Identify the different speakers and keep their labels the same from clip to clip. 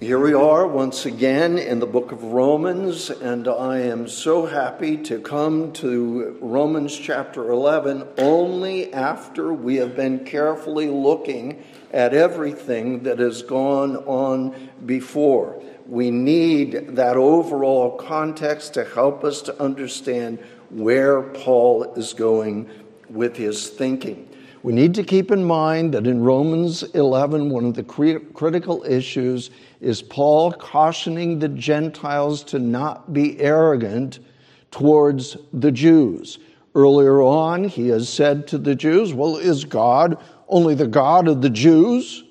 Speaker 1: Here we are once again in the book of Romans, and I am so happy to come to Romans chapter 11 only after we have been carefully looking at everything that has gone on before. We need that overall context to help us to understand where Paul is going with his thinking. We need to keep in mind that in Romans 11, one of the critical issues is Paul cautioning the Gentiles to not be arrogant towards the Jews. Earlier on, he has said to the Jews, Well, is God only the God of the Jews?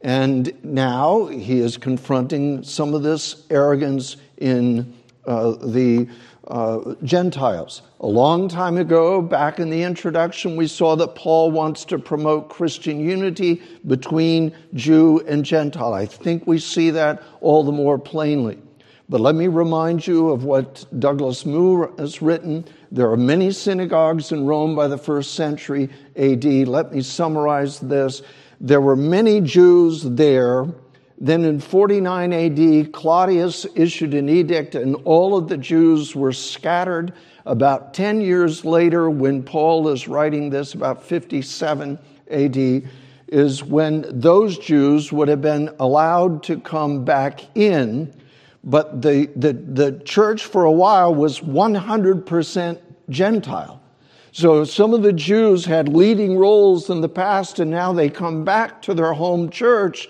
Speaker 1: And now he is confronting some of this arrogance in uh, the uh, Gentiles. A long time ago, back in the introduction, we saw that Paul wants to promote Christian unity between Jew and Gentile. I think we see that all the more plainly. But let me remind you of what Douglas Moo has written. There are many synagogues in Rome by the first century AD. Let me summarize this. There were many Jews there then in 49 AD, Claudius issued an edict, and all of the Jews were scattered. About 10 years later, when Paul is writing this, about 57 AD, is when those Jews would have been allowed to come back in, but the, the, the church for a while was 100% Gentile. So some of the Jews had leading roles in the past, and now they come back to their home church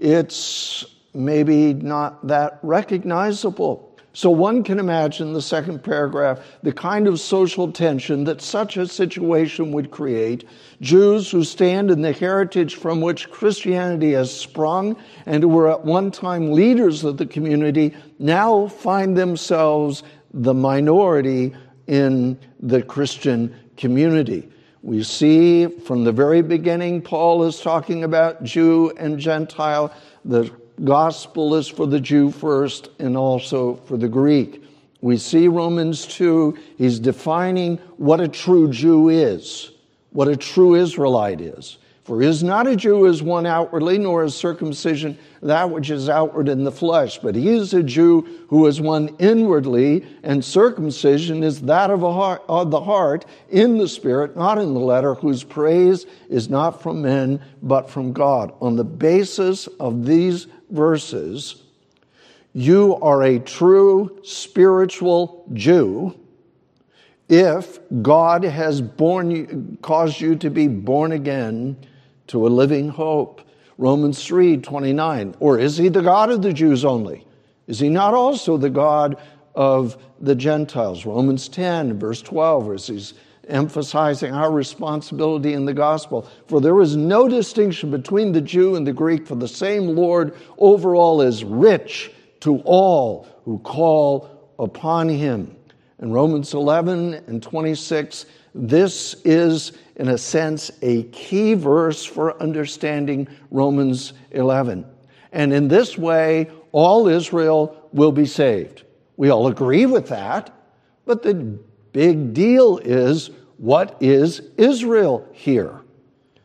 Speaker 1: it's maybe not that recognizable. So one can imagine the second paragraph, the kind of social tension that such a situation would create. Jews who stand in the heritage from which Christianity has sprung and who were at one time leaders of the community now find themselves the minority in the Christian community. We see from the very beginning, Paul is talking about Jew and Gentile. The gospel is for the Jew first and also for the Greek. We see Romans 2, he's defining what a true Jew is, what a true Israelite is. For is not a Jew as one outwardly, nor is circumcision that which is outward in the flesh, but he is a Jew who is one inwardly, and circumcision is that of, heart, of the heart in the spirit, not in the letter, whose praise is not from men, but from God. On the basis of these verses, you are a true spiritual Jew if God has born caused you to be born again to a living hope. Romans 3 29. Or is he the God of the Jews only? Is he not also the God of the Gentiles? Romans 10, verse 12, where he's emphasizing our responsibility in the gospel. For there is no distinction between the Jew and the Greek, for the same Lord over all is rich to all who call upon him. In Romans 11 and 26, this is, in a sense, a key verse for understanding Romans 11. And in this way, all Israel will be saved. We all agree with that, but the big deal is what is Israel here?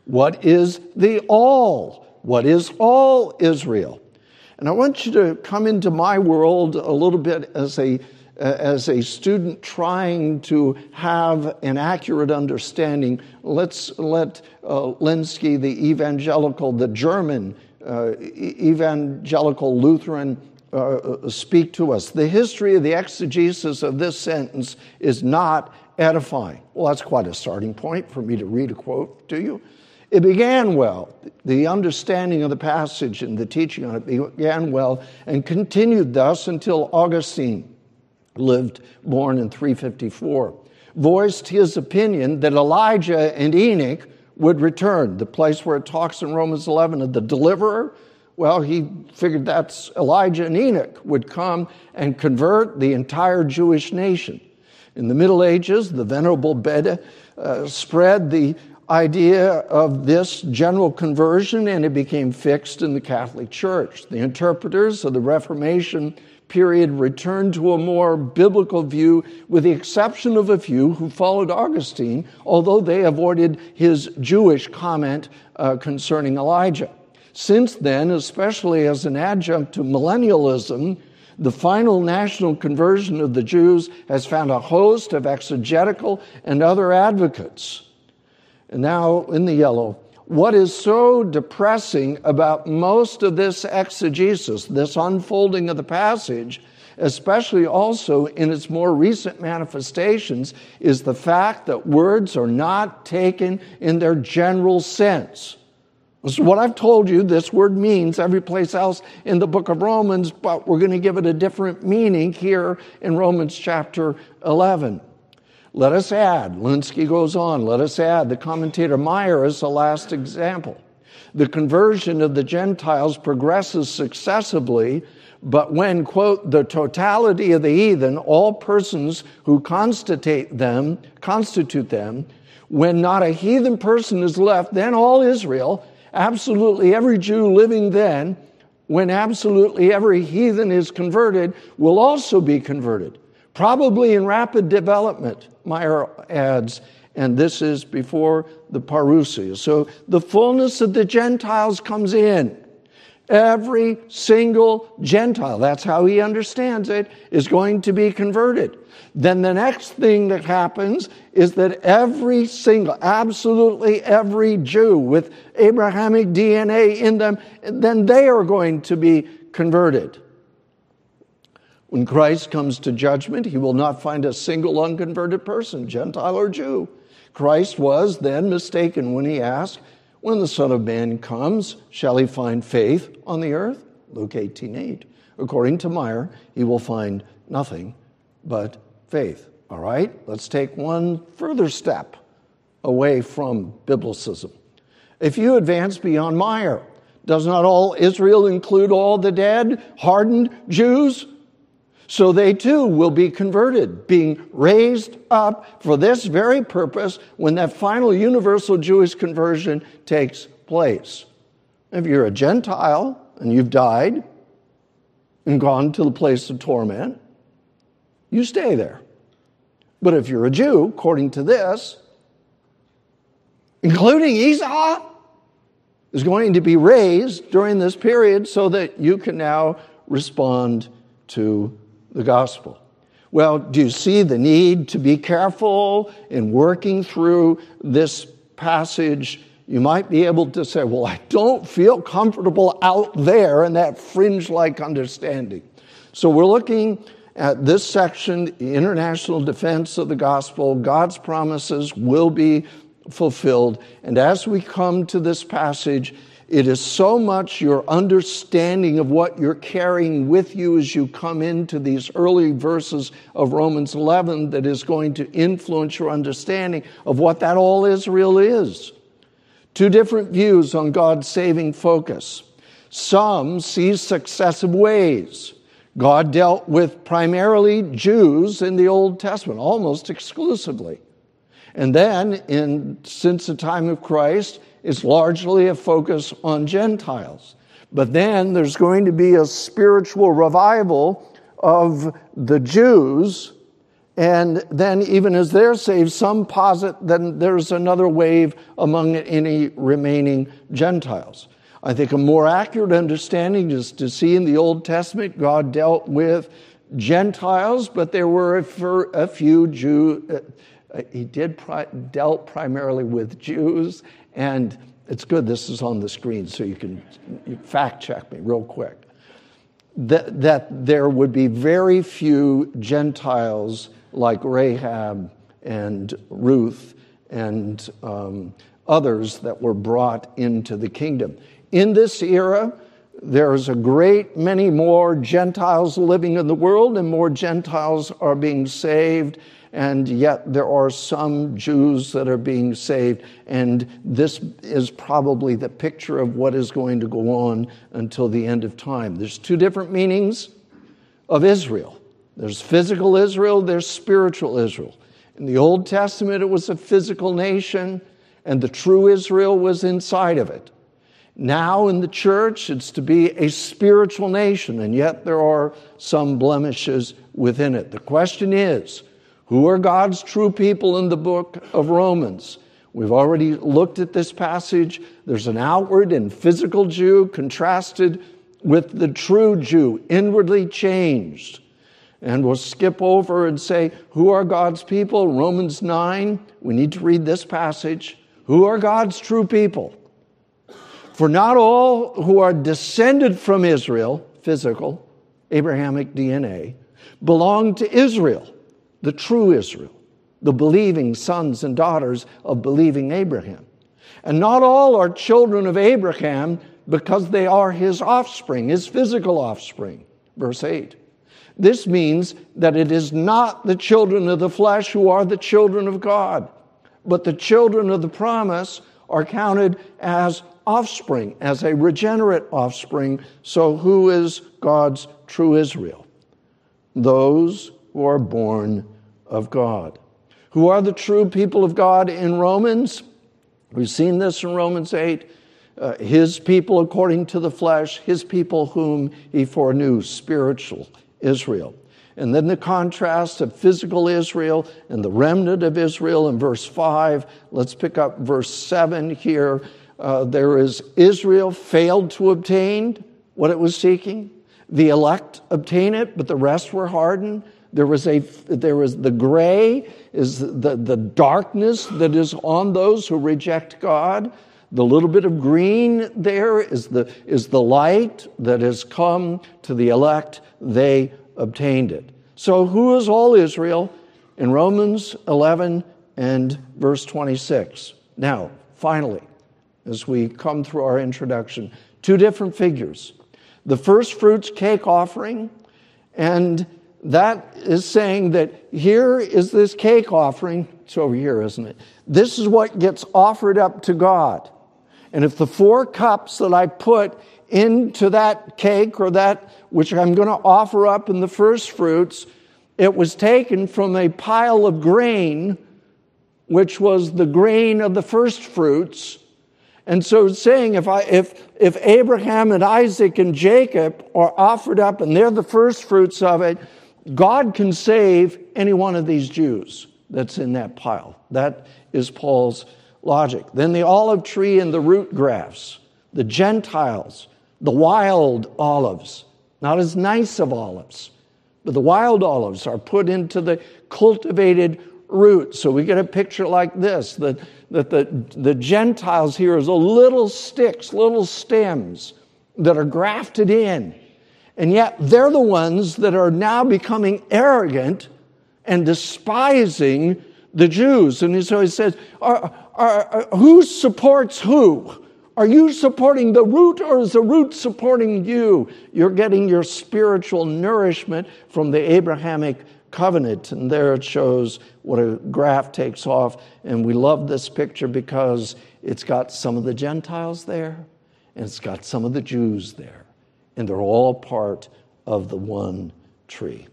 Speaker 1: What is the all? What is all Israel? And I want you to come into my world a little bit as a as a student trying to have an accurate understanding, let's let uh, Lenski, the evangelical, the German uh, evangelical Lutheran, uh, uh, speak to us. The history of the exegesis of this sentence is not edifying. Well, that's quite a starting point for me to read a quote to you. It began well. The understanding of the passage and the teaching on it began well and continued thus until Augustine lived born in 354, voiced his opinion that Elijah and Enoch would return. The place where it talks in Romans 11 of the deliverer, well, he figured that's Elijah and Enoch would come and convert the entire Jewish nation. In the Middle Ages, the Venerable Beda uh, spread the idea of this general conversion and it became fixed in the Catholic Church. The interpreters of the Reformation period returned to a more biblical view, with the exception of a few who followed Augustine, although they avoided his Jewish comment uh, concerning Elijah. Since then, especially as an adjunct to millennialism, the final national conversion of the Jews has found a host of exegetical and other advocates. And now in the yellow, what is so depressing about most of this exegesis, this unfolding of the passage, especially also in its more recent manifestations, is the fact that words are not taken in their general sense. Is what I've told you this word means every place else in the book of Romans, but we're going to give it a different meaning here in Romans chapter 11. Let us add, Lenski goes on, let us add, the commentator Meyer is the last example. The conversion of the Gentiles progresses successively, but when, quote, the totality of the heathen, all persons who constitute them, constitute them, when not a heathen person is left, then all Israel, absolutely every Jew living then, when absolutely every heathen is converted, will also be converted. Probably in rapid development, Meyer adds, and this is before the parousia. So the fullness of the Gentiles comes in. Every single Gentile, that's how he understands it, is going to be converted. Then the next thing that happens is that every single, absolutely every Jew with Abrahamic DNA in them, then they are going to be converted. When Christ comes to judgment, he will not find a single unconverted person, Gentile or Jew. Christ was then mistaken when he asked, When the Son of Man comes, shall he find faith on the earth? Luke 18 8. According to Meyer, he will find nothing but faith. All right, let's take one further step away from biblicism. If you advance beyond Meyer, does not all Israel include all the dead, hardened Jews? So they too will be converted, being raised up for this very purpose when that final universal Jewish conversion takes place. If you're a Gentile and you've died and gone to the place of torment, you stay there. But if you're a Jew, according to this, including Esau, is going to be raised during this period so that you can now respond to the gospel. Well, do you see the need to be careful in working through this passage? You might be able to say, Well, I don't feel comfortable out there in that fringe like understanding. So we're looking at this section, the international defense of the gospel. God's promises will be fulfilled. And as we come to this passage, it is so much your understanding of what you're carrying with you as you come into these early verses of Romans 11 that is going to influence your understanding of what that all Israel is. Two different views on God's saving focus. Some see successive ways. God dealt with primarily Jews in the Old Testament, almost exclusively. And then, in, since the time of Christ, is largely a focus on Gentiles. But then there's going to be a spiritual revival of the Jews. And then, even as they're saved, some posit then there's another wave among any remaining Gentiles. I think a more accurate understanding is to see in the Old Testament God dealt with Gentiles, but there were a, few Jew. Uh, he did pri- dealt primarily with Jews and it's good this is on the screen so you can fact check me real quick. That, that there would be very few Gentiles like Rahab and Ruth and um, others that were brought into the kingdom. In this era, there's a great many more Gentiles living in the world, and more Gentiles are being saved and yet there are some Jews that are being saved. And this is probably the picture of what is going to go on until the end of time. There's two different meanings of Israel there's physical Israel, there's spiritual Israel. In the Old Testament, it was a physical nation, and the true Israel was inside of it. Now in the church, it's to be a spiritual nation, and yet there are some blemishes within it. The question is, who are God's true people in the book of Romans? We've already looked at this passage. There's an outward and physical Jew contrasted with the true Jew, inwardly changed. And we'll skip over and say, Who are God's people? Romans 9. We need to read this passage. Who are God's true people? For not all who are descended from Israel, physical, Abrahamic DNA, belong to Israel, the true Israel the believing sons and daughters of believing Abraham. And not all are children of Abraham because they are his offspring, his physical offspring. Verse 8. This means that it is not the children of the flesh who are the children of God, but the children of the promise are counted as offspring, as a regenerate offspring. So, who is God's true Israel? Those who are born of God who are the true people of God in Romans. We've seen this in Romans 8. Uh, his people according to the flesh, his people whom he foreknew, spiritual Israel. And then the contrast of physical Israel and the remnant of Israel in verse 5. Let's pick up verse 7 here. Uh, there is Israel failed to obtain what it was seeking. The elect obtain it, but the rest were hardened. There was a there was the gray is the, the darkness that is on those who reject God. The little bit of green there is the, is the light that has come to the elect. They obtained it. So, who is all Israel? In Romans 11 and verse 26. Now, finally, as we come through our introduction, two different figures the first fruits cake offering and that is saying that here is this cake offering. It's over here, isn't it? This is what gets offered up to God. And if the four cups that I put into that cake or that which I'm going to offer up in the first fruits, it was taken from a pile of grain, which was the grain of the first fruits. And so saying if, I, if, if Abraham and Isaac and Jacob are offered up and they're the first fruits of it, God can save any one of these Jews that's in that pile. That is Paul's logic. Then the olive tree and the root grafts, the Gentiles, the wild olives, not as nice of olives, but the wild olives are put into the cultivated root. So we get a picture like this that, that the, the Gentiles here is a little sticks, little stems that are grafted in and yet they're the ones that are now becoming arrogant and despising the Jews. And so he says, are, are, are, Who supports who? Are you supporting the root or is the root supporting you? You're getting your spiritual nourishment from the Abrahamic covenant. And there it shows what a graph takes off. And we love this picture because it's got some of the Gentiles there and it's got some of the Jews there and they're all part of the one tree.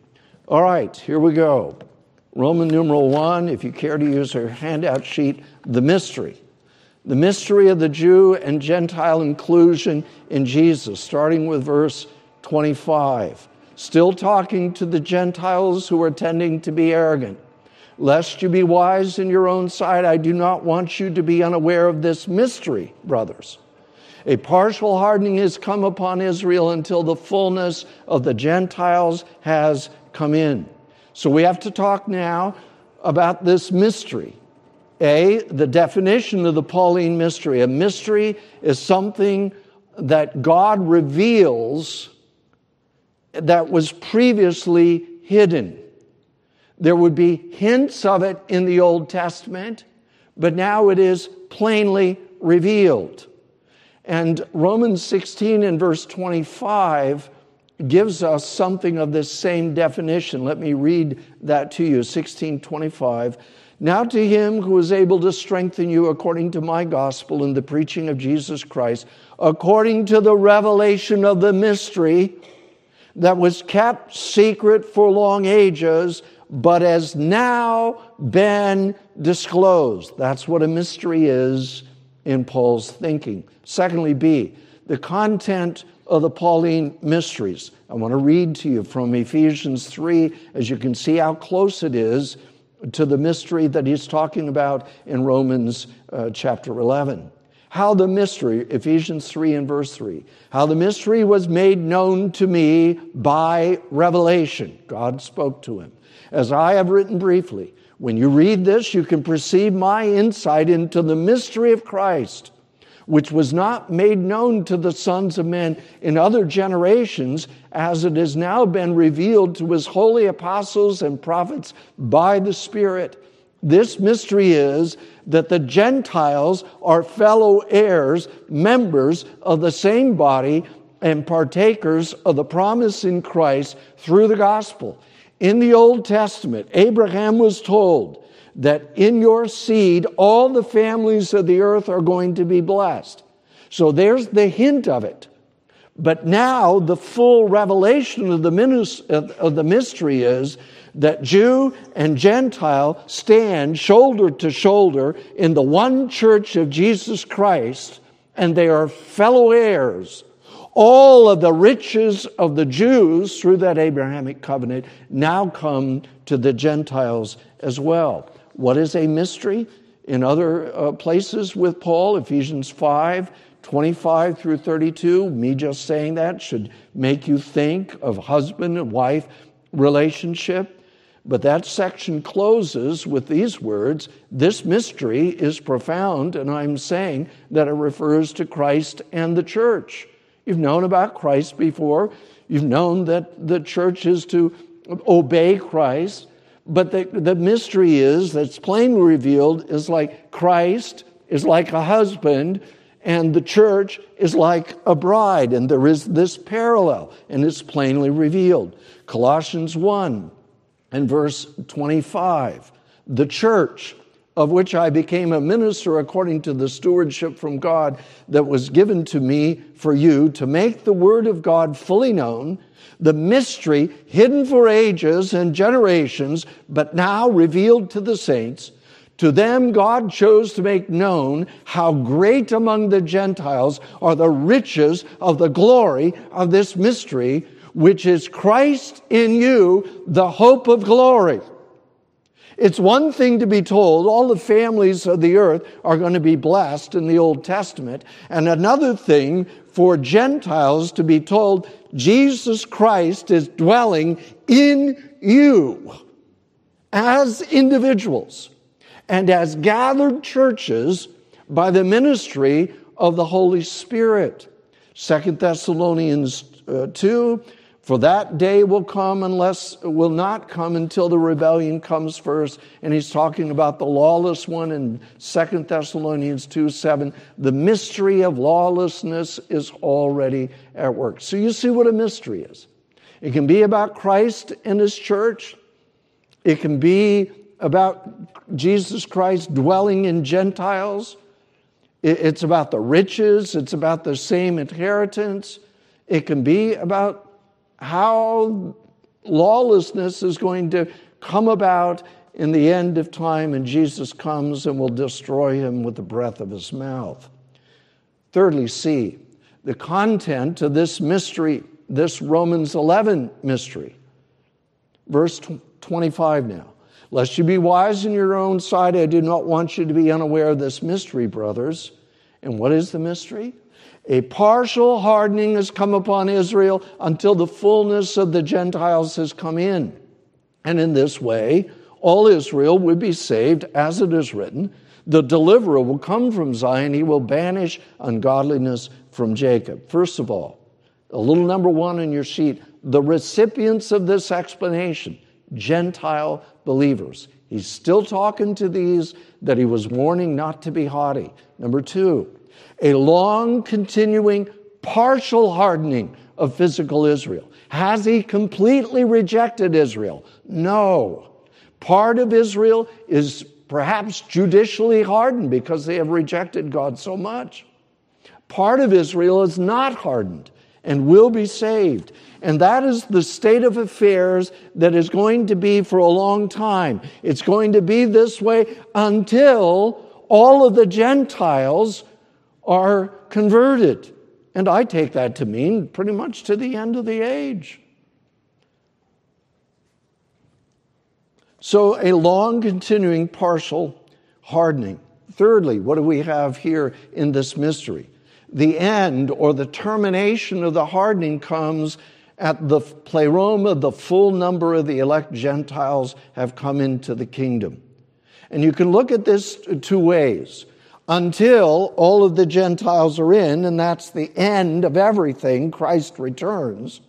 Speaker 1: All right, here we go. Roman numeral one, if you care to use your handout sheet, the mystery. The mystery of the Jew and Gentile inclusion in Jesus, starting with verse 25. Still talking to the Gentiles who are tending to be arrogant. Lest you be wise in your own sight, I do not want you to be unaware of this mystery, brothers a partial hardening has come upon Israel until the fullness of the Gentiles has come in. So we have to talk now about this mystery. A, the definition of the Pauline mystery. A mystery is something that God reveals that was previously hidden. There would be hints of it in the Old Testament, but now it is plainly revealed. And Romans 16 and verse 25 gives us something of this same definition. Let me read that to you 1625. Now to him who is able to strengthen you according to my gospel and the preaching of Jesus Christ, according to the revelation of the mystery that was kept secret for long ages, but has now been disclosed. That's what a mystery is in Paul's thinking. Secondly, B, the content of the Pauline mysteries. I want to read to you from Ephesians 3, as you can see how close it is to the mystery that he's talking about in Romans uh, chapter 11. How the mystery, Ephesians 3 and verse 3, how the mystery was made known to me by revelation. God spoke to him. As I have written briefly, when you read this, you can perceive my insight into the mystery of Christ which was not made known to the sons of men in other generations, as it has now been revealed to his holy apostles and prophets by the Spirit. This mystery is that the Gentiles are fellow heirs, members of the same body, and partakers of the promise in Christ through the gospel. In the Old Testament, Abraham was told, that in your seed all the families of the earth are going to be blessed. So there's the hint of it. But now the full revelation of the, of the mystery is that Jew and Gentile stand shoulder to shoulder in the one church of Jesus Christ, and they are fellow heirs. All of the riches of the Jews through that Abrahamic covenant now come to the Gentiles as well. What is a mystery? In other uh, places with Paul, Ephesians 5 25 through 32, me just saying that should make you think of husband and wife relationship. But that section closes with these words This mystery is profound, and I'm saying that it refers to Christ and the church. You've known about Christ before, you've known that the church is to obey Christ. But the, the mystery is that's plainly revealed is like Christ is like a husband and the church is like a bride. And there is this parallel and it's plainly revealed. Colossians 1 and verse 25. The church of which I became a minister according to the stewardship from God that was given to me for you to make the word of God fully known the mystery hidden for ages and generations, but now revealed to the saints. To them, God chose to make known how great among the Gentiles are the riches of the glory of this mystery, which is Christ in you, the hope of glory. It's one thing to be told all the families of the earth are going to be blessed in the Old Testament, and another thing for Gentiles to be told Jesus Christ is dwelling in you as individuals and as gathered churches by the ministry of the Holy Spirit. Second Thessalonians uh, 2 for that day will come unless will not come until the rebellion comes first. And he's talking about the lawless one in Second Thessalonians 2 7. The mystery of lawlessness is already at work. So you see what a mystery is. It can be about Christ and his church. It can be about Jesus Christ dwelling in Gentiles. It's about the riches. It's about the same inheritance. It can be about how lawlessness is going to come about in the end of time, and Jesus comes and will destroy him with the breath of his mouth. Thirdly, see the content of this mystery, this Romans 11 mystery. Verse 25 now. Lest you be wise in your own sight, I do not want you to be unaware of this mystery, brothers. And what is the mystery? A partial hardening has come upon Israel until the fullness of the Gentiles has come in. And in this way, all Israel would be saved, as it is written The deliverer will come from Zion, he will banish ungodliness from Jacob. First of all, a little number one in your sheet the recipients of this explanation, Gentile believers. He's still talking to these that he was warning not to be haughty. Number two, a long continuing partial hardening of physical Israel. Has he completely rejected Israel? No. Part of Israel is perhaps judicially hardened because they have rejected God so much. Part of Israel is not hardened and will be saved. And that is the state of affairs that is going to be for a long time. It's going to be this way until all of the Gentiles are converted. And I take that to mean pretty much to the end of the age. So, a long continuing partial hardening. Thirdly, what do we have here in this mystery? The end or the termination of the hardening comes at the pleroma, the full number of the elect Gentiles have come into the kingdom. And you can look at this two ways. Until all of the Gentiles are in, and that's the end of everything, Christ returns.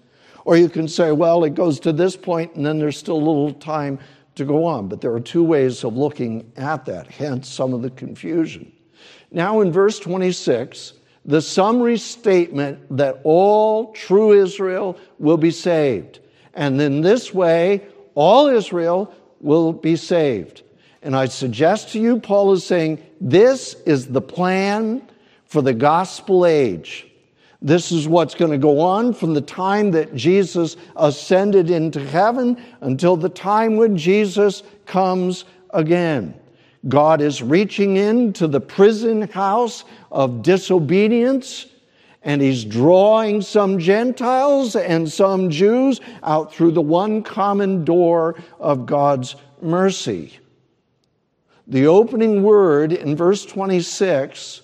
Speaker 1: Or you can say, well, it goes to this point, and then there's still a little time to go on. But there are two ways of looking at that, hence some of the confusion. Now, in verse 26, the summary statement that all true Israel will be saved. And in this way, all Israel will be saved. And I suggest to you, Paul is saying, this is the plan for the gospel age. This is what's going to go on from the time that Jesus ascended into heaven until the time when Jesus comes again. God is reaching into the prison house of disobedience and he's drawing some Gentiles and some Jews out through the one common door of God's mercy. The opening word in verse 26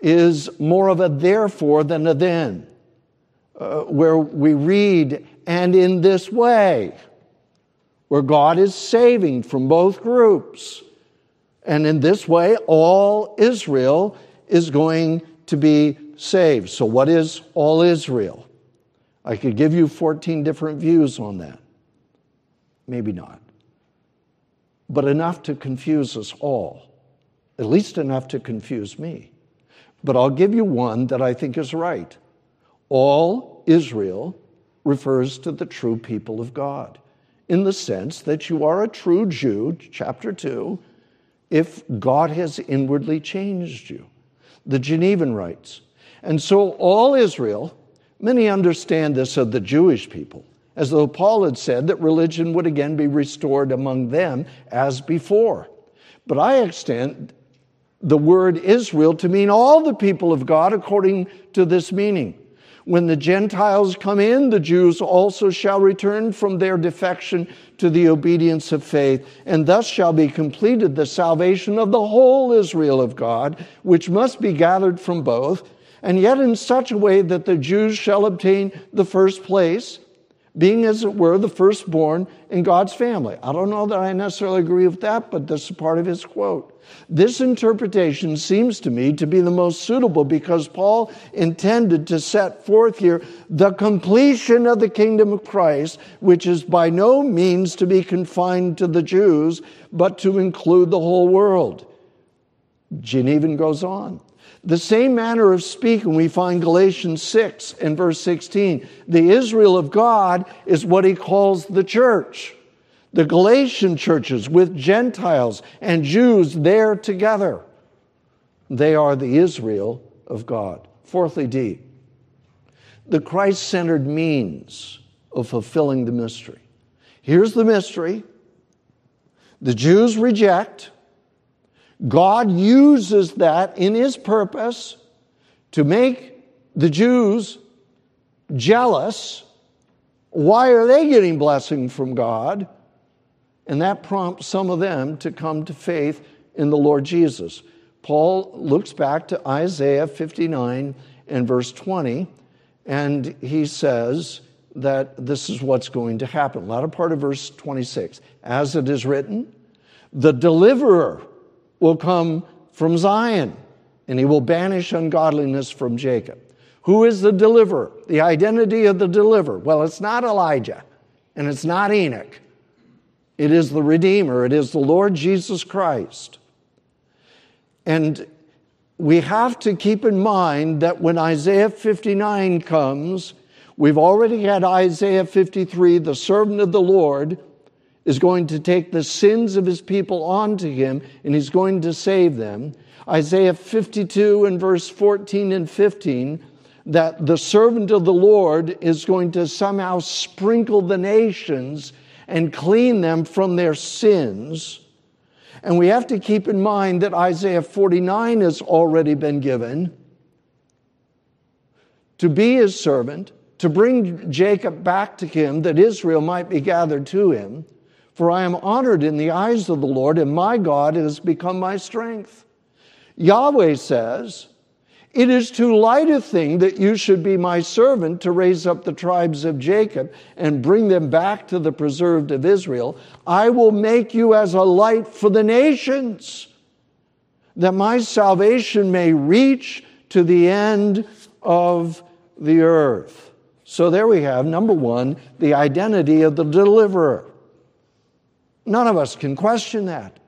Speaker 1: is more of a therefore than a then, uh, where we read, and in this way, where God is saving from both groups. And in this way, all Israel is going to be saved. So, what is all Israel? I could give you 14 different views on that. Maybe not. But enough to confuse us all, at least enough to confuse me. But I'll give you one that I think is right. All Israel refers to the true people of God in the sense that you are a true Jew, chapter 2, if God has inwardly changed you. The Genevan writes. And so all Israel, many understand this of the Jewish people, as though Paul had said that religion would again be restored among them as before. But I extend the word Israel to mean all the people of God according to this meaning. When the Gentiles come in, the Jews also shall return from their defection to the obedience of faith, and thus shall be completed the salvation of the whole Israel of God, which must be gathered from both, and yet in such a way that the Jews shall obtain the first place, being as it were the firstborn in God's family. I don't know that I necessarily agree with that, but this is part of his quote. This interpretation seems to me to be the most suitable because Paul intended to set forth here the completion of the kingdom of Christ, which is by no means to be confined to the Jews, but to include the whole world. Genevan goes on. The same manner of speaking we find Galatians 6 and verse 16. The Israel of God is what he calls the church the Galatian churches with Gentiles and Jews there together. They are the Israel of God. Fourthly, D, the Christ centered means of fulfilling the mystery. Here's the mystery the Jews reject. God uses that in his purpose to make the Jews jealous. Why are they getting blessing from God? And that prompts some of them to come to faith in the Lord Jesus. Paul looks back to Isaiah 59 and verse 20, and he says that this is what's going to happen. Latter part of verse 26. As it is written, the deliverer will come from Zion, and he will banish ungodliness from Jacob. Who is the deliverer? The identity of the deliverer. Well, it's not Elijah, and it's not Enoch. It is the Redeemer, it is the Lord Jesus Christ. And we have to keep in mind that when Isaiah 59 comes, we've already had Isaiah 53, the servant of the Lord is going to take the sins of his people onto him and he's going to save them. Isaiah 52 and verse 14 and 15, that the servant of the Lord is going to somehow sprinkle the nations and clean them from their sins. And we have to keep in mind that Isaiah 49 has already been given to be his servant, to bring Jacob back to him, that Israel might be gathered to him. For I am honored in the eyes of the Lord, and my God has become my strength. Yahweh says, It is too light a thing that you should be my servant to raise up the tribes of Jacob and bring them back to the preserved of Israel. I will make you as a light for the nations, that my salvation may reach to the end of the earth. So there we have, number one, the identity of the deliverer. None of us can question that.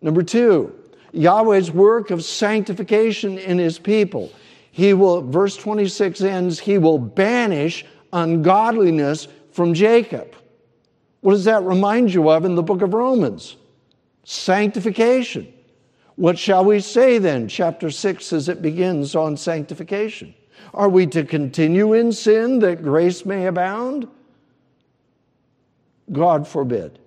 Speaker 1: Number two, Yahweh's work of sanctification in his people. He will, verse 26 ends, he will banish ungodliness from Jacob. What does that remind you of in the book of Romans? Sanctification. What shall we say then? Chapter 6 as it begins on sanctification. Are we to continue in sin that grace may abound? God forbid.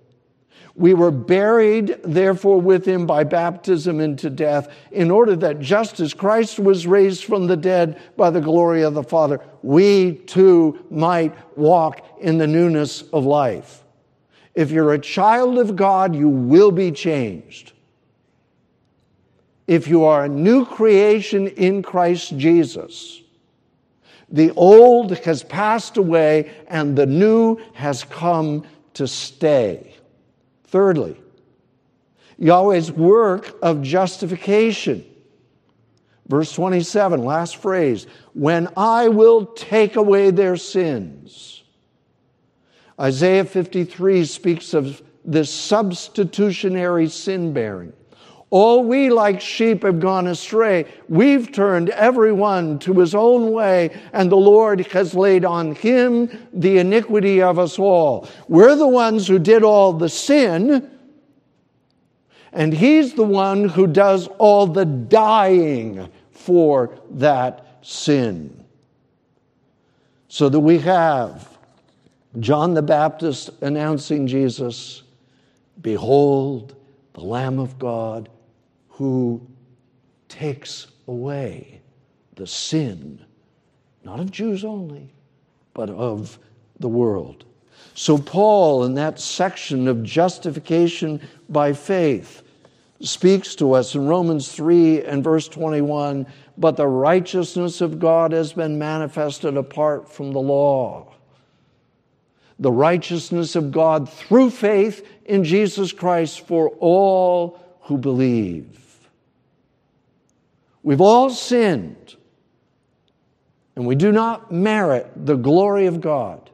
Speaker 1: We were buried, therefore, with him by baptism into death, in order that just as Christ was raised from the dead by the glory of the Father, we too might walk in the newness of life. If you're a child of God, you will be changed. If you are a new creation in Christ Jesus, the old has passed away and the new has come to stay. Thirdly, Yahweh's work of justification. Verse 27, last phrase, when I will take away their sins. Isaiah 53 speaks of this substitutionary sin bearing. All we like sheep have gone astray. We've turned everyone to his own way, and the Lord has laid on him the iniquity of us all. We're the ones who did all the sin, and he's the one who does all the dying for that sin. So that we have John the Baptist announcing Jesus, Behold, the Lamb of God who takes away the sin, not of Jews only, but of the world. So, Paul, in that section of justification by faith, speaks to us in Romans 3 and verse 21 but the righteousness of God has been manifested apart from the law. The righteousness of God through faith in Jesus Christ for all who believe. We've all sinned, and we do not merit the glory of God.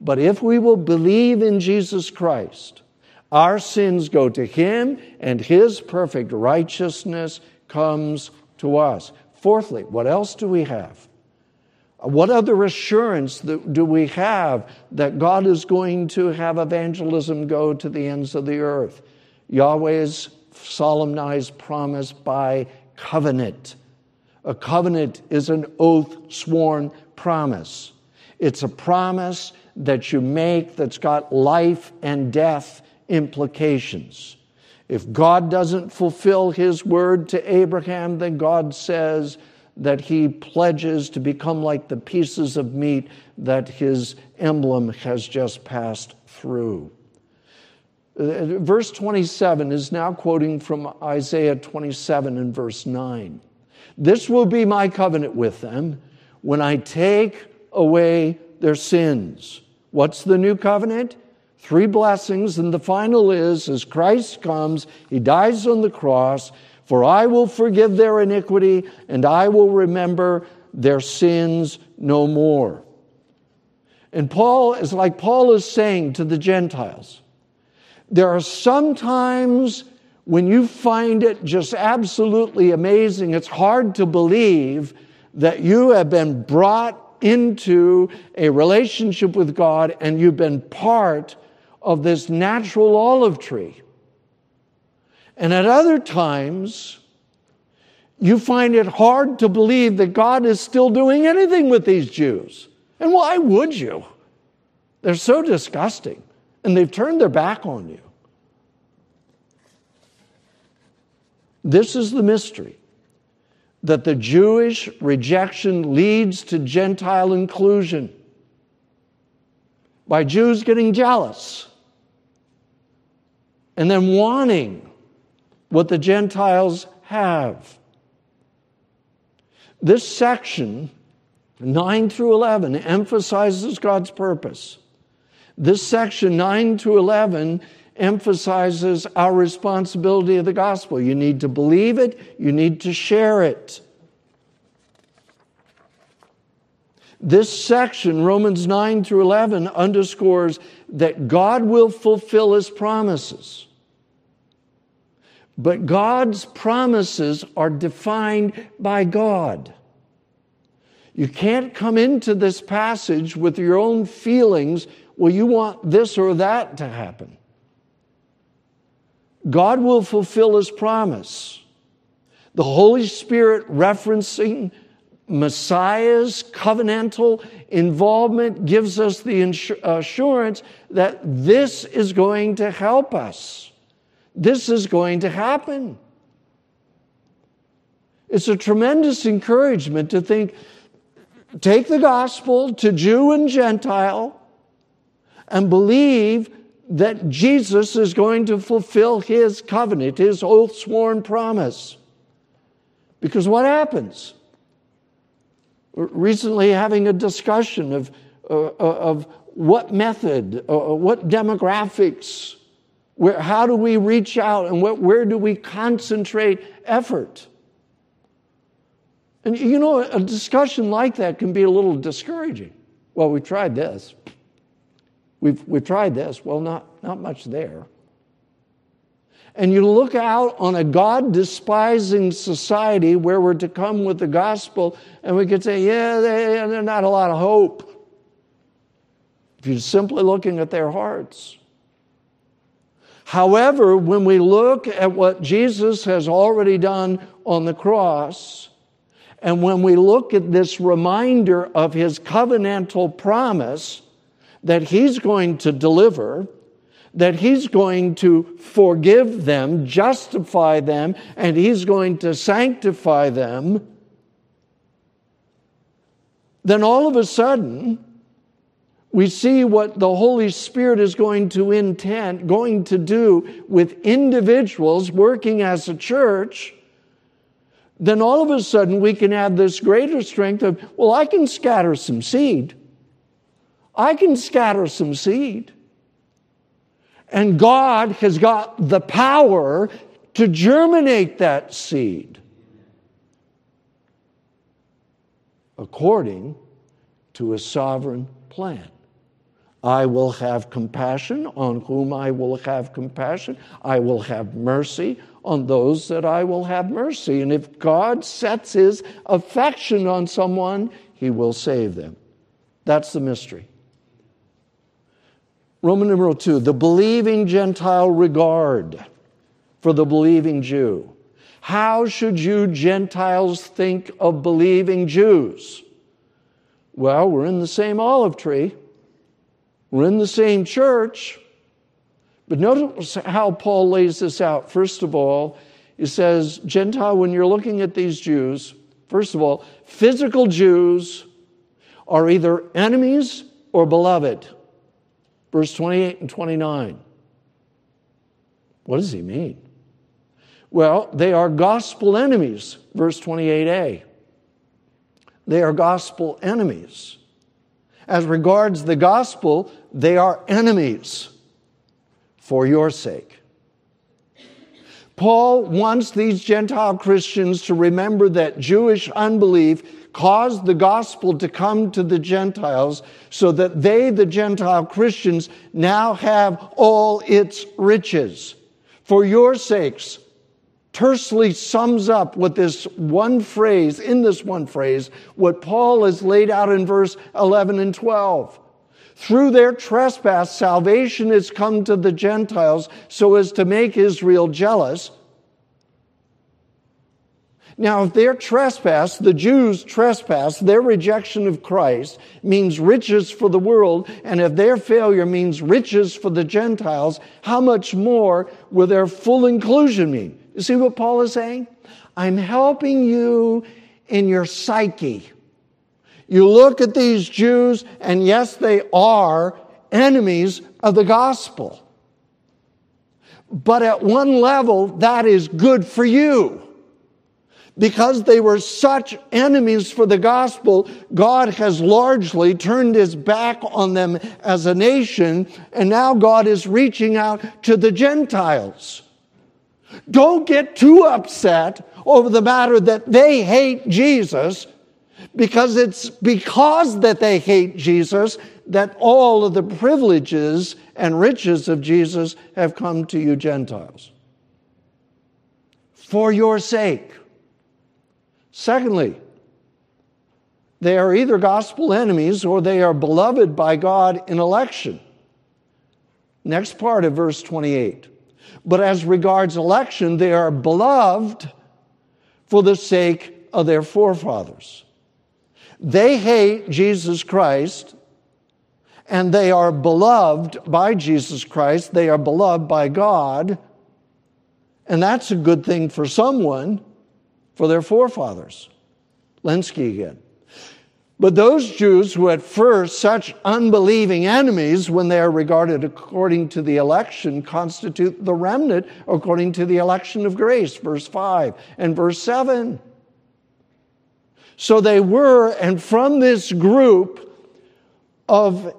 Speaker 1: But if we will believe in Jesus Christ, our sins go to Him, and His perfect righteousness comes to us. Fourthly, what else do we have? What other assurance do we have that God is going to have evangelism go to the ends of the earth? Yahweh's solemnized promise by covenant. A covenant is an oath sworn promise. It's a promise that you make that's got life and death implications. If God doesn't fulfill his word to Abraham, then God says that he pledges to become like the pieces of meat that his emblem has just passed through. Verse 27 is now quoting from Isaiah 27 and verse 9. This will be my covenant with them when I take away their sins. What's the new covenant? Three blessings, and the final is as Christ comes, he dies on the cross, for I will forgive their iniquity and I will remember their sins no more. And Paul is like Paul is saying to the Gentiles there are some times when you find it just absolutely amazing, it's hard to believe that you have been brought into a relationship with God and you've been part of this natural olive tree. And at other times, you find it hard to believe that God is still doing anything with these Jews. And why would you? They're so disgusting and they've turned their back on you. This is the mystery that the Jewish rejection leads to Gentile inclusion by Jews getting jealous and then wanting what the Gentiles have. This section, 9 through 11, emphasizes God's purpose. This section, 9 to 11, emphasizes our responsibility of the gospel. You need to believe it, you need to share it. This section, Romans 9 through 11, underscores that God will fulfill his promises. But God's promises are defined by God. You can't come into this passage with your own feelings, well, you want this or that to happen. God will fulfill his promise. The Holy Spirit referencing Messiah's covenantal involvement gives us the assurance that this is going to help us. This is going to happen. It's a tremendous encouragement to think take the gospel to Jew and Gentile and believe that Jesus is going to fulfill his covenant, his oath sworn promise. Because what happens? recently having a discussion of, uh, uh, of what method, uh, uh, what demographics, where, how do we reach out, and what, where do we concentrate effort? And you know, a discussion like that can be a little discouraging. Well, we tried this. We've, we've tried this. Well, not, not much there and you look out on a God despising society where we're to come with the gospel, and we could say, yeah, there's not a lot of hope. If you're simply looking at their hearts. However, when we look at what Jesus has already done on the cross, and when we look at this reminder of his covenantal promise that he's going to deliver, that he's going to forgive them, justify them, and he's going to sanctify them, then all of a sudden, we see what the Holy Spirit is going to intend, going to do with individuals working as a church, then all of a sudden we can have this greater strength of, well, I can scatter some seed. I can scatter some seed. And God has got the power to germinate that seed according to a sovereign plan. I will have compassion on whom I will have compassion. I will have mercy on those that I will have mercy. And if God sets his affection on someone, he will save them. That's the mystery. Roman numeral two, the believing Gentile regard for the believing Jew. How should you Gentiles think of believing Jews? Well, we're in the same olive tree, we're in the same church. But notice how Paul lays this out. First of all, he says, Gentile, when you're looking at these Jews, first of all, physical Jews are either enemies or beloved verse 28 and 29. What does he mean? Well, they are gospel enemies, verse 28a. They are gospel enemies. As regards the gospel, they are enemies for your sake. Paul wants these Gentile Christians to remember that Jewish unbelief caused the gospel to come to the Gentiles so that they, the Gentile Christians, now have all its riches. For your sakes, tersely sums up with this one phrase, in this one phrase, what Paul has laid out in verse 11 and 12. Through their trespass, salvation has come to the Gentiles so as to make Israel jealous now, if their trespass, the Jews' trespass, their rejection of Christ means riches for the world, and if their failure means riches for the Gentiles, how much more will their full inclusion mean? You see what Paul is saying? I'm helping you in your psyche. You look at these Jews, and yes, they are enemies of the gospel. But at one level, that is good for you. Because they were such enemies for the gospel, God has largely turned his back on them as a nation, and now God is reaching out to the Gentiles. Don't get too upset over the matter that they hate Jesus because it's because that they hate Jesus that all of the privileges and riches of Jesus have come to you Gentiles. For your sake. Secondly, they are either gospel enemies or they are beloved by God in election. Next part of verse 28. But as regards election, they are beloved for the sake of their forefathers. They hate Jesus Christ and they are beloved by Jesus Christ. They are beloved by God. And that's a good thing for someone, for their forefathers. Lenski again. But those Jews who at first such unbelieving enemies when they are regarded according to the election constitute the remnant according to the election of grace, verse 5 and verse 7. So they were, and from this group of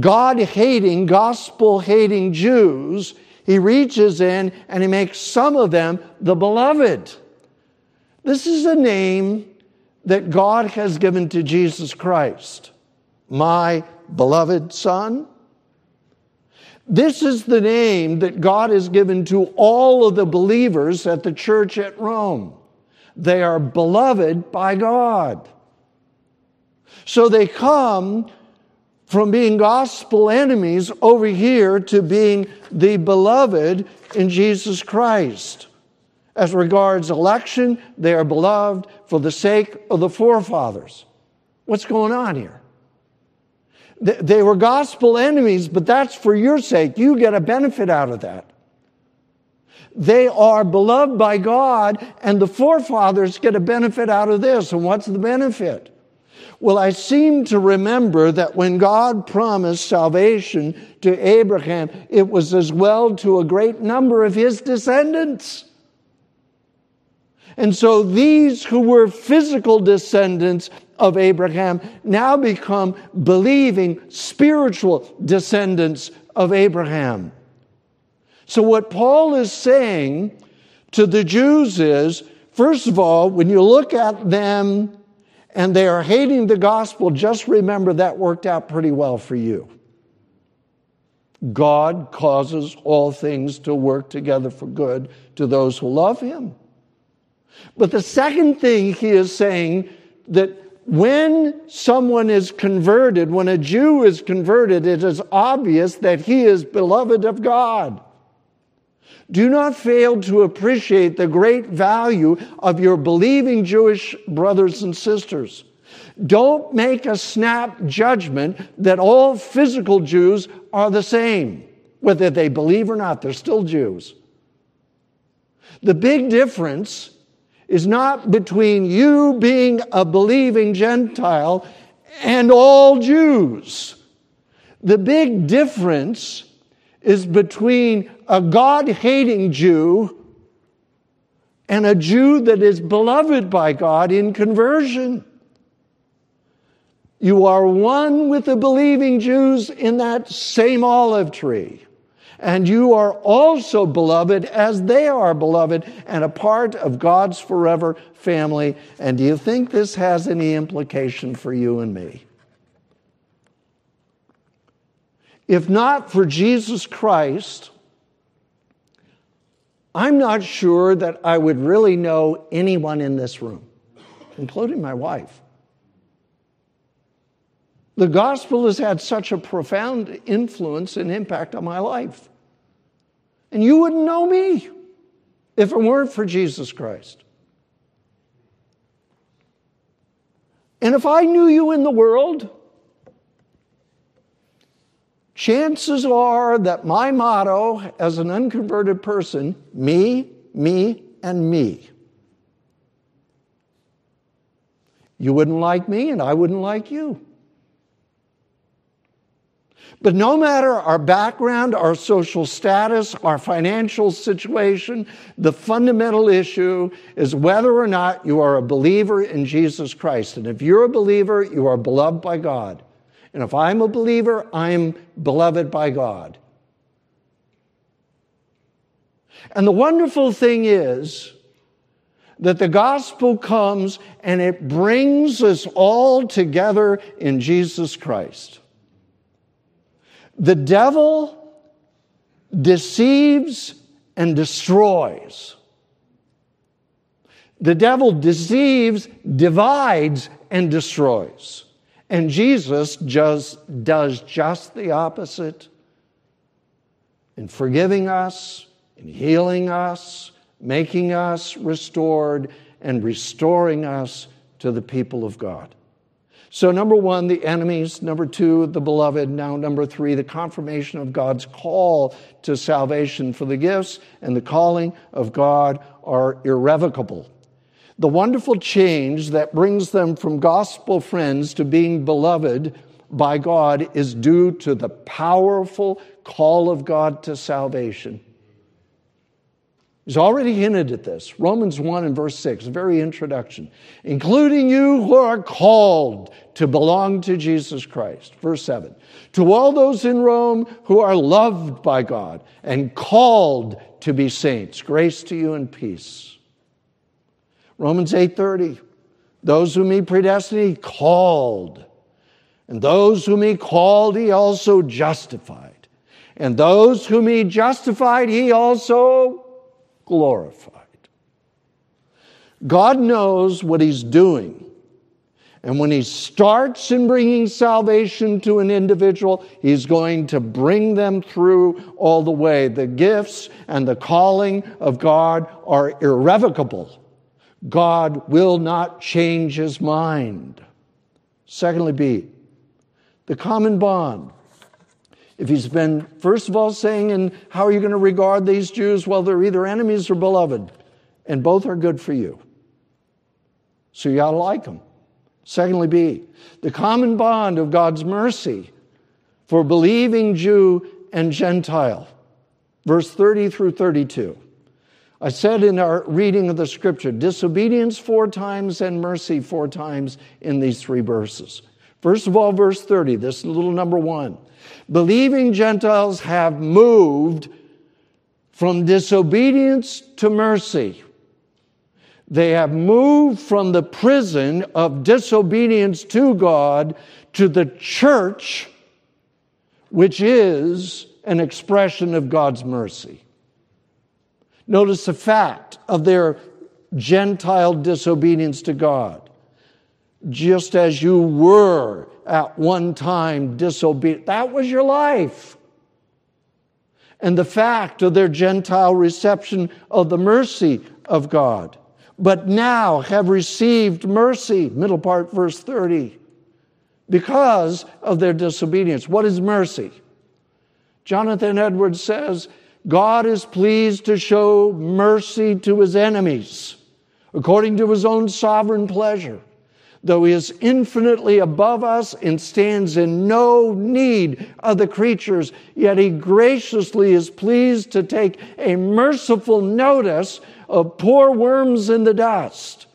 Speaker 1: God hating, gospel hating Jews, he reaches in and he makes some of them the beloved. This is a name that God has given to Jesus Christ, my beloved Son. This is the name that God has given to all of the believers at the church at Rome. They are beloved by God. So they come from being gospel enemies over here to being the beloved in Jesus Christ. As regards election, they are beloved for the sake of the forefathers. What's going on here? They were gospel enemies, but that's for your sake. You get a benefit out of that. They are beloved by God, and the forefathers get a benefit out of this. And what's the benefit? Well, I seem to remember that when God promised salvation to Abraham, it was as well to a great number of his descendants. And so these who were physical descendants of Abraham now become believing spiritual descendants of Abraham. So, what Paul is saying to the Jews is first of all, when you look at them and they are hating the gospel, just remember that worked out pretty well for you. God causes all things to work together for good to those who love him. But the second thing he is saying that when someone is converted, when a Jew is converted, it is obvious that he is beloved of God. Do not fail to appreciate the great value of your believing Jewish brothers and sisters. Don't make a snap judgment that all physical Jews are the same. Whether they believe or not, they're still Jews. The big difference is not between you being a believing Gentile and all Jews. The big difference is between a God hating Jew and a Jew that is beloved by God in conversion. You are one with the believing Jews in that same olive tree and you are also beloved as they are beloved and a part of God's forever family. And do you think this has any implication for you and me? If not for Jesus Christ, I'm not sure that I would really know anyone in this room, including my wife. The gospel has had such a profound influence and impact on my life. And you wouldn't know me if it weren't for Jesus Christ. And if I knew you in the world, chances are that my motto as an unconverted person me, me, and me. You wouldn't like me, and I wouldn't like you. But no matter our background, our social status, our financial situation, the fundamental issue is whether or not you are a believer in Jesus Christ. And if you're a believer, you are beloved by God. And if I'm a believer, I'm beloved by God. And the wonderful thing is that the gospel comes and it brings us all together in Jesus Christ. The devil deceives and destroys. The devil deceives, divides, and destroys. And Jesus just does just the opposite in forgiving us, in healing us, making us restored, and restoring us to the people of God. So, number one, the enemies. Number two, the beloved. Now, number three, the confirmation of God's call to salvation for the gifts and the calling of God are irrevocable. The wonderful change that brings them from gospel friends to being beloved by God is due to the powerful call of God to salvation. He's already hinted at this. Romans 1 and verse 6, very introduction. Including you who are called to belong to Jesus Christ. Verse 7. To all those in Rome who are loved by God and called to be saints, grace to you and peace. Romans 8:30. Those whom he predestined, he called. And those whom he called, he also justified. And those whom he justified, he also glorified. God knows what He's doing. And when He starts in bringing salvation to an individual, He's going to bring them through all the way. The gifts and the calling of God are irrevocable. God will not change His mind. Secondly, B, the common bond if he's been, first of all, saying, and how are you going to regard these Jews? Well, they're either enemies or beloved, and both are good for you. So you ought to like them. Secondly, B, the common bond of God's mercy for believing Jew and Gentile. Verse 30 through 32. I said in our reading of the scripture, disobedience four times and mercy four times in these three verses. First of all, verse 30, this little number one. Believing Gentiles have moved from disobedience to mercy. They have moved from the prison of disobedience to God to the church, which is an expression of God's mercy. Notice the fact of their Gentile disobedience to God. Just as you were at one time disobedient. That was your life. And the fact of their Gentile reception of the mercy of God. But now have received mercy, middle part, verse 30, because of their disobedience. What is mercy? Jonathan Edwards says, God is pleased to show mercy to his enemies according to his own sovereign pleasure though he is infinitely above us and stands in no need of the creatures, yet he graciously is pleased to take a merciful notice of poor worms in the dust.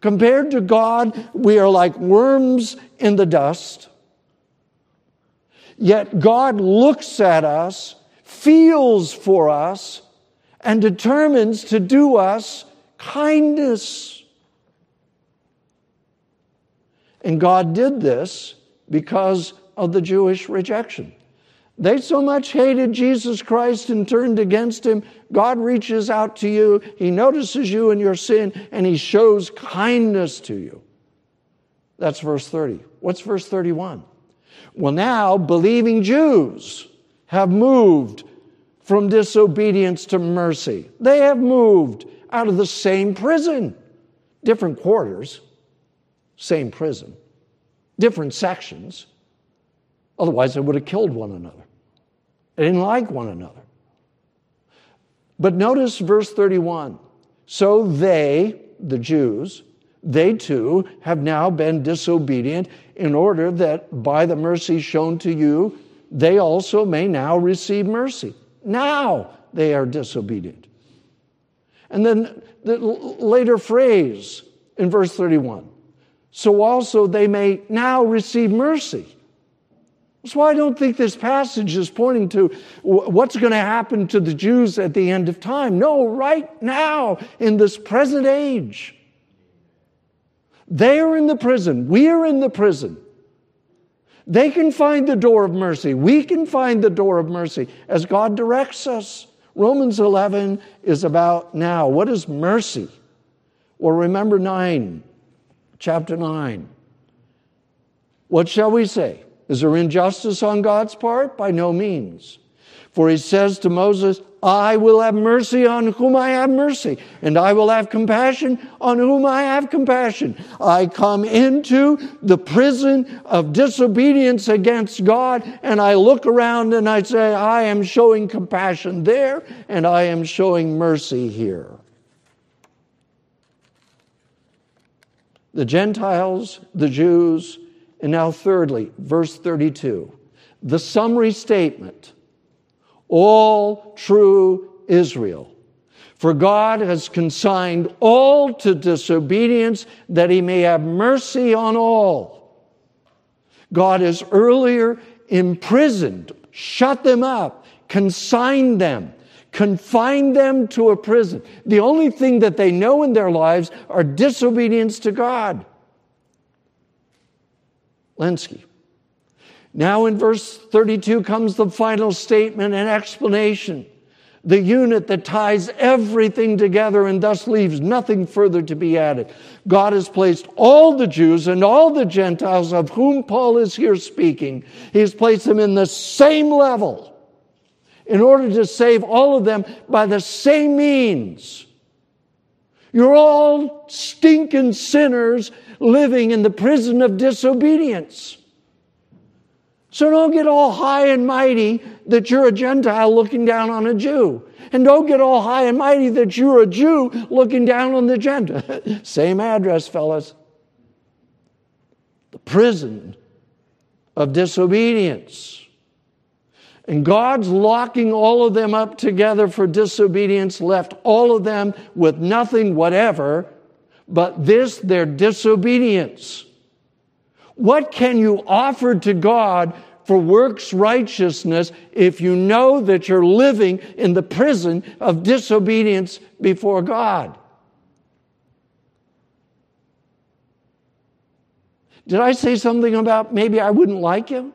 Speaker 1: Compared to God, we are like worms in the dust. Yet God looks at us, feels for us, and determines to do us kindness. And God did this because of the Jewish rejection. They so much hated Jesus Christ and turned against him. God reaches out to you, He notices you and your sin, and He shows kindness to you. That's verse 30. What's verse 31? Well, now believing Jews have moved from disobedience to mercy. They have moved out of the same prison, different quarters, same prison, different sections. Otherwise, they would have killed one another. They didn't like one another. But notice verse 31. So they, the Jews, they too have now been disobedient in order that by the mercy shown to you, they also may now receive mercy. Now they are disobedient. And then the later phrase in verse 31 so also they may now receive mercy. That's why I don't think this passage is pointing to what's going to happen to the Jews at the end of time. No, right now, in this present age. They are in the prison. We are in the prison. They can find the door of mercy. We can find the door of mercy as God directs us. Romans 11 is about now. What is mercy? Well, remember 9, chapter 9. What shall we say? Is there injustice on God's part? By no means. For he says to Moses, I will have mercy on whom I have mercy, and I will have compassion on whom I have compassion. I come into the prison of disobedience against God, and I look around and I say, I am showing compassion there, and I am showing mercy here. The Gentiles, the Jews, and now, thirdly, verse 32, the summary statement all true Israel. For God has consigned all to disobedience that he may have mercy on all. God has earlier imprisoned, shut them up, consigned them, confined them to a prison. The only thing that they know in their lives are disobedience to God. Lenski. Now, in verse 32 comes the final statement and explanation, the unit that ties everything together and thus leaves nothing further to be added. God has placed all the Jews and all the Gentiles of whom Paul is here speaking, He has placed them in the same level in order to save all of them by the same means. You're all stinking sinners living in the prison of disobedience. So don't get all high and mighty that you're a Gentile looking down on a Jew. And don't get all high and mighty that you're a Jew looking down on the Gentile. Same address, fellas. The prison of disobedience. And God's locking all of them up together for disobedience, left all of them with nothing whatever but this, their disobedience. What can you offer to God for works righteousness if you know that you're living in the prison of disobedience before God? Did I say something about maybe I wouldn't like you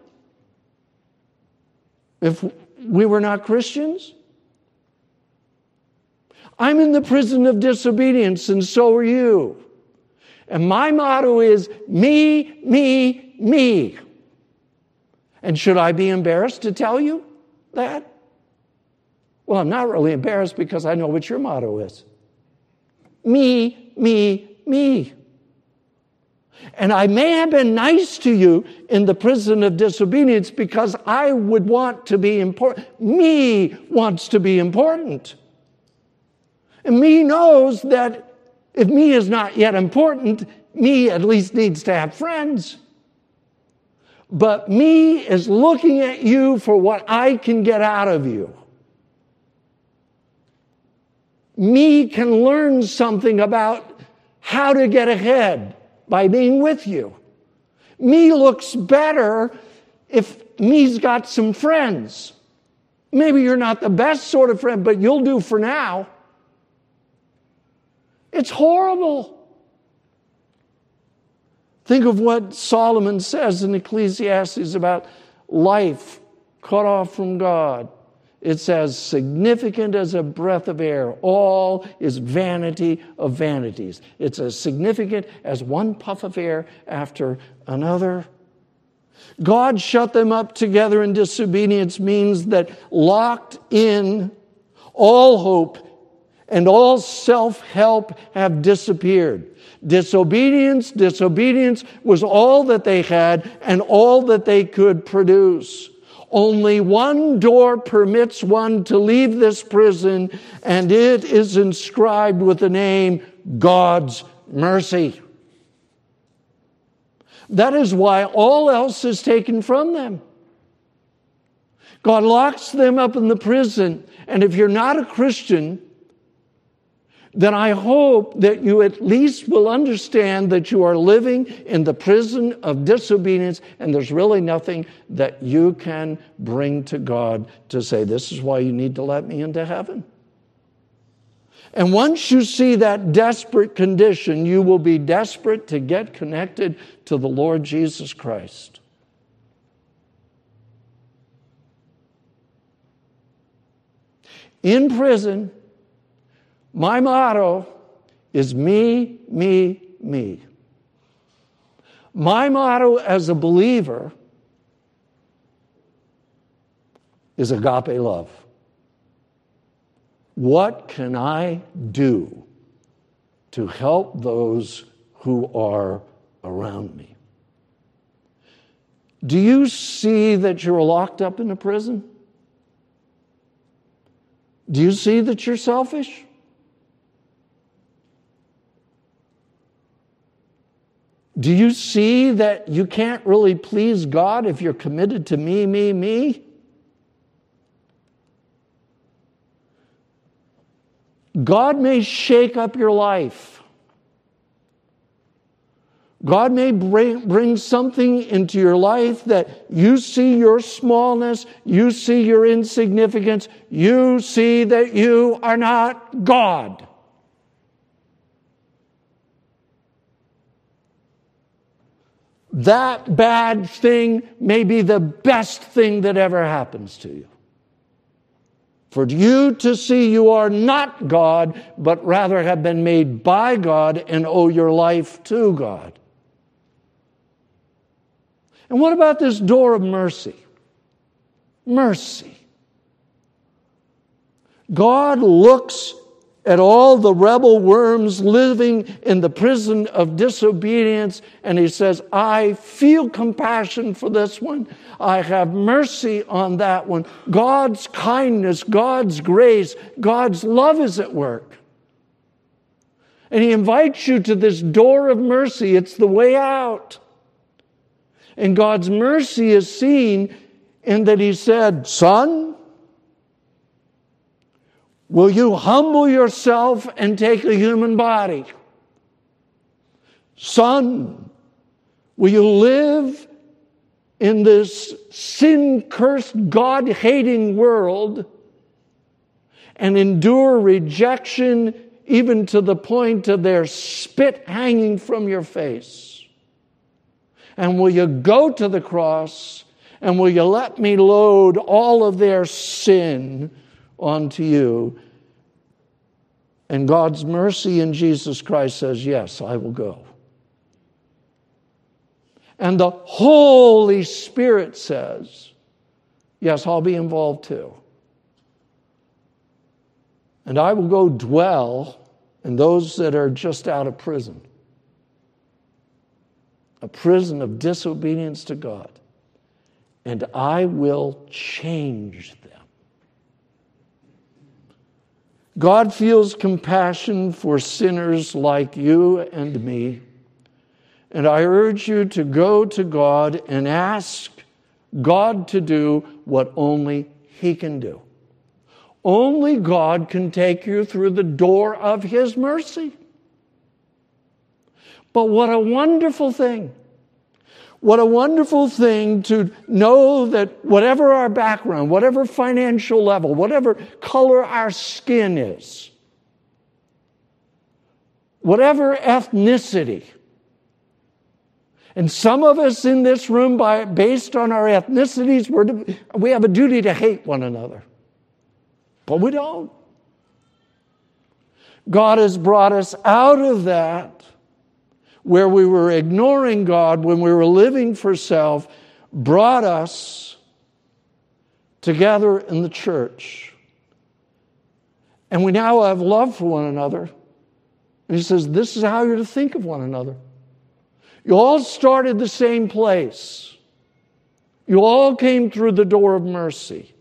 Speaker 1: if we were not Christians? I'm in the prison of disobedience, and so are you. And my motto is me, me, me. And should I be embarrassed to tell you that? Well, I'm not really embarrassed because I know what your motto is me, me, me. And I may have been nice to you in the prison of disobedience because I would want to be important. Me wants to be important. And me knows that if me is not yet important, me at least needs to have friends. But me is looking at you for what I can get out of you. Me can learn something about how to get ahead by being with you. Me looks better if me's got some friends. Maybe you're not the best sort of friend, but you'll do for now. It's horrible. Think of what Solomon says in Ecclesiastes about life cut off from God. It's as significant as a breath of air. All is vanity of vanities. It's as significant as one puff of air after another. God shut them up together in disobedience means that locked in all hope and all self help have disappeared. Disobedience, disobedience was all that they had and all that they could produce. Only one door permits one to leave this prison, and it is inscribed with the name God's mercy. That is why all else is taken from them. God locks them up in the prison. And if you're not a Christian, then I hope that you at least will understand that you are living in the prison of disobedience and there's really nothing that you can bring to God to say, This is why you need to let me into heaven. And once you see that desperate condition, you will be desperate to get connected to the Lord Jesus Christ. In prison, my motto is me, me, me. My motto as a believer is agape love. What can I do to help those who are around me? Do you see that you're locked up in a prison? Do you see that you're selfish? Do you see that you can't really please God if you're committed to me, me, me? God may shake up your life. God may bring, bring something into your life that you see your smallness, you see your insignificance, you see that you are not God. That bad thing may be the best thing that ever happens to you. For you to see you are not God, but rather have been made by God and owe your life to God. And what about this door of mercy? Mercy. God looks at all the rebel worms living in the prison of disobedience, and he says, I feel compassion for this one. I have mercy on that one. God's kindness, God's grace, God's love is at work. And he invites you to this door of mercy. It's the way out. And God's mercy is seen in that he said, Son, Will you humble yourself and take a human body? Son, will you live in this sin cursed, God hating world and endure rejection even to the point of their spit hanging from your face? And will you go to the cross and will you let me load all of their sin? Onto you. And God's mercy in Jesus Christ says, Yes, I will go. And the Holy Spirit says, Yes, I'll be involved too. And I will go dwell in those that are just out of prison a prison of disobedience to God. And I will change them. God feels compassion for sinners like you and me. And I urge you to go to God and ask God to do what only He can do. Only God can take you through the door of His mercy. But what a wonderful thing what a wonderful thing to know that whatever our background, whatever financial level, whatever color our skin is, whatever ethnicity, and some of us in this room, by, based on our ethnicities, we're, we have a duty to hate one another. But we don't. God has brought us out of that where we were ignoring God, when we were living for self, brought us together in the church. And we now have love for one another. And he says, This is how you're to think of one another. You all started the same place. You all came through the door of mercy.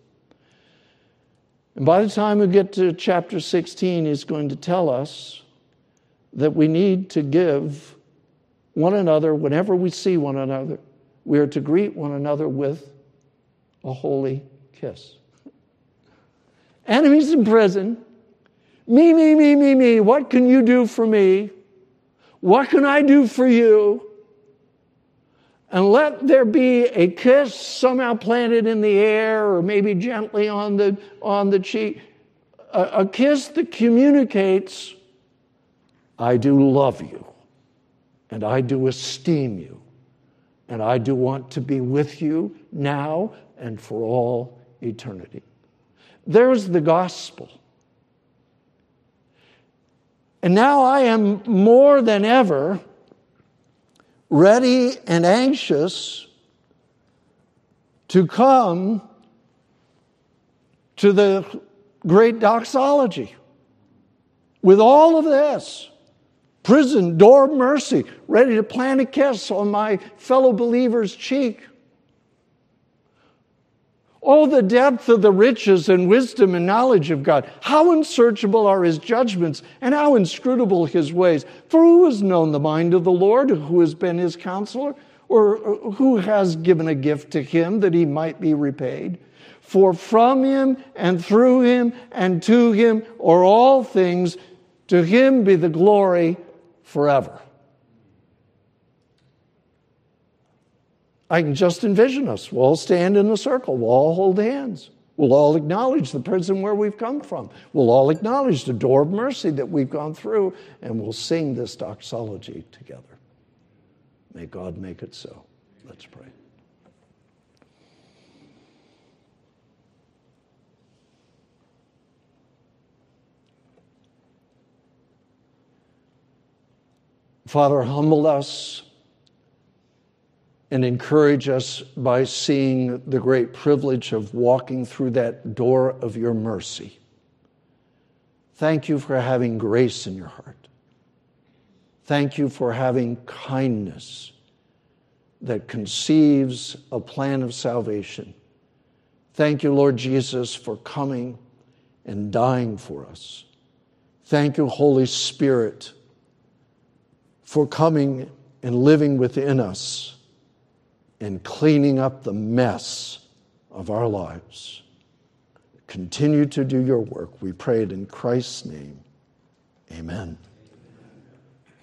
Speaker 1: And by the time we get to chapter 16, he's going to tell us that we need to give one another, whenever we see one another, we are to greet one another with a holy kiss. Enemies in prison. Me, me, me, me, me. What can you do for me? What can I do for you? And let there be a kiss somehow planted in the air or maybe gently on the, on the cheek. A, a kiss that communicates, I do love you and I do esteem you and I do want to be with you now and for all eternity. There's the gospel. And now I am more than ever ready and anxious to come to the great doxology. With all of this, prison, door of mercy, ready to plant a kiss on my fellow believer's cheek. Oh, the depth of the riches and wisdom and knowledge of God. How unsearchable are his judgments and how inscrutable his ways. For who has known the mind of the Lord? Who has been his counselor? Or uh, who has given a gift to him that he might be repaid? For from him and through him and to him are all things. To him be the glory forever. I can just envision us. We'll all stand in a circle. We'll all hold hands. We'll all acknowledge the prison where we've come from. We'll all acknowledge the door of mercy that we've gone through, and we'll sing this doxology together. May God make it so. Let's pray. Father, humble us and encourage us by seeing the great privilege of walking through that door of your mercy. Thank you for having grace in your heart. Thank you for having kindness that conceives a plan of salvation. Thank you, Lord Jesus, for coming and dying for us. Thank you, Holy Spirit, for coming and living within us and cleaning up the mess of our lives. Continue to do your work. We pray it in Christ's name. Amen.